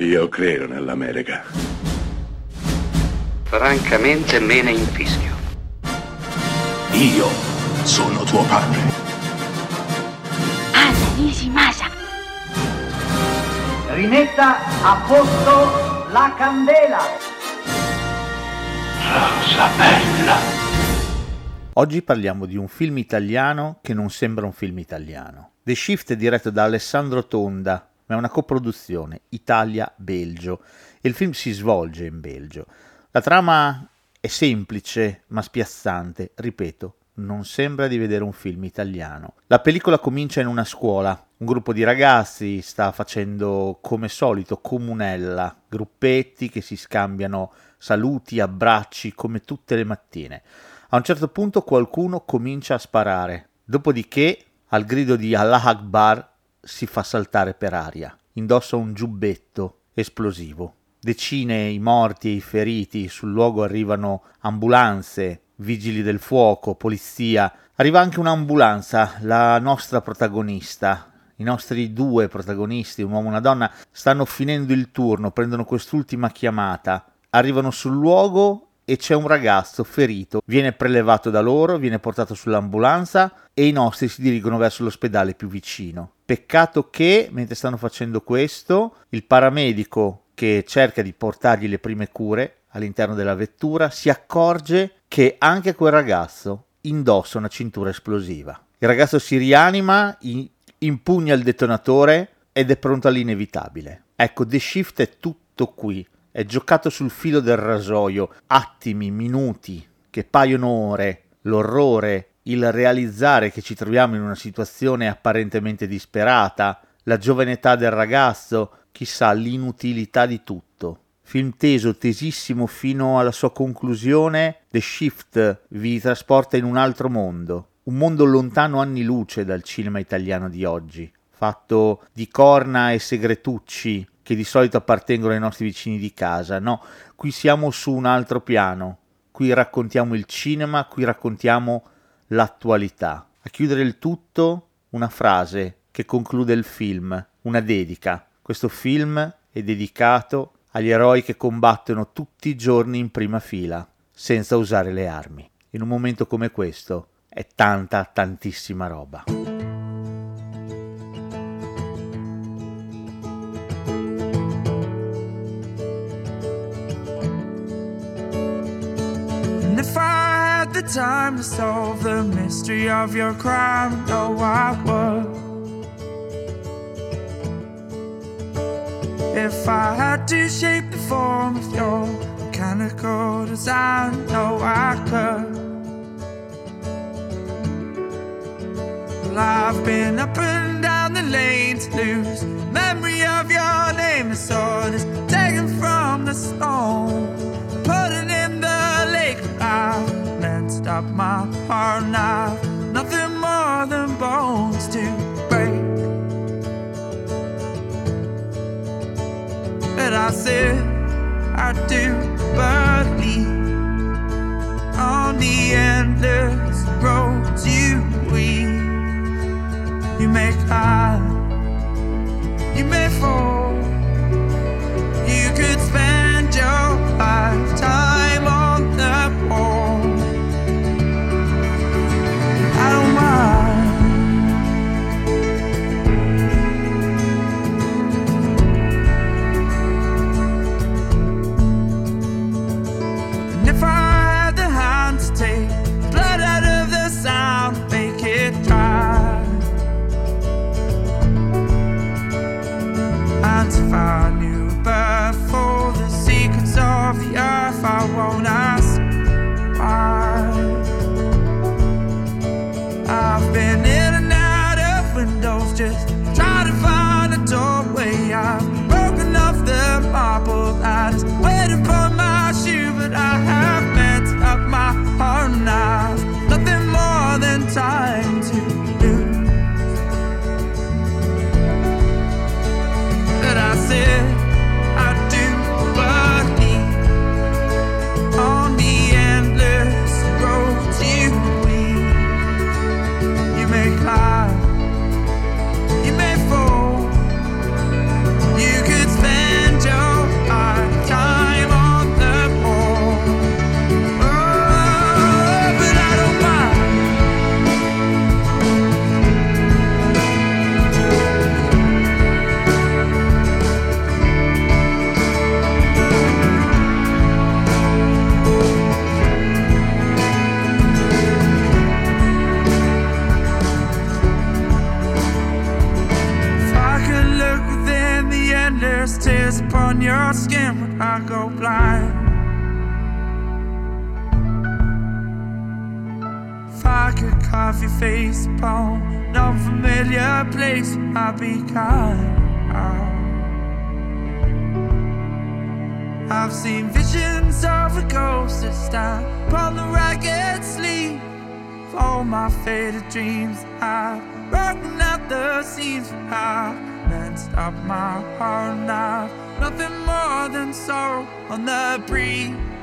Io credo nell'America. Francamente me ne infischio. Io sono tuo padre. Anna Nishimasa. Rimetta a posto la candela. Rosa bella. Oggi parliamo di un film italiano che non sembra un film italiano. The Shift è diretto da Alessandro Tonda, ma è una coproduzione Italia-Belgio e il film si svolge in Belgio. La trama è semplice ma spiazzante, ripeto, non sembra di vedere un film italiano. La pellicola comincia in una scuola, un gruppo di ragazzi sta facendo come solito comunella, gruppetti che si scambiano saluti, abbracci come tutte le mattine. A un certo punto qualcuno comincia a sparare, dopodiché al grido di Allah Akbar si fa saltare per aria. Indossa un giubbetto esplosivo. Decine i morti e i feriti, sul luogo arrivano ambulanze, vigili del fuoco, polizia. Arriva anche un'ambulanza, la nostra protagonista. I nostri due protagonisti, un uomo e una donna, stanno finendo il turno, prendono quest'ultima chiamata. Arrivano sul luogo e c'è un ragazzo ferito, viene prelevato da loro, viene portato sull'ambulanza e i nostri si dirigono verso l'ospedale più vicino. Peccato che, mentre stanno facendo questo, il paramedico che cerca di portargli le prime cure all'interno della vettura si accorge che anche quel ragazzo indossa una cintura esplosiva. Il ragazzo si rianima, impugna il detonatore ed è pronto all'inevitabile. Ecco, The Shift è tutto qui è giocato sul filo del rasoio, attimi, minuti, che paiono ore, l'orrore, il realizzare che ci troviamo in una situazione apparentemente disperata, la giovane età del ragazzo, chissà l'inutilità di tutto. Film teso, tesissimo fino alla sua conclusione, The Shift vi trasporta in un altro mondo, un mondo lontano anni luce dal cinema italiano di oggi, fatto di corna e segretucci, che di solito appartengono ai nostri vicini di casa. No, qui siamo su un altro piano. Qui raccontiamo il cinema, qui raccontiamo l'attualità. A chiudere il tutto, una frase che conclude il film, una dedica. Questo film è dedicato agli eroi che combattono tutti i giorni in prima fila, senza usare le armi. In un momento come questo è tanta, tantissima roba. Time to solve the mystery of your crime. No, I would. If I had to shape the form of your mechanical design, no, I could. Well, I've been up and down the lane to lose memory stop my heart now. Nothing more than bones to break. But I said I do believe on the endless roads you weave. You make high, I knew upon your skin when I go blind. If I could carve your face upon an unfamiliar place, I'd be kind. Oh. I've seen visions of a ghost that stand upon the ragged sleeve of all my faded dreams. I've broken out the seams, I've messed up my heart, I've nothing more than sorrow on the breeze.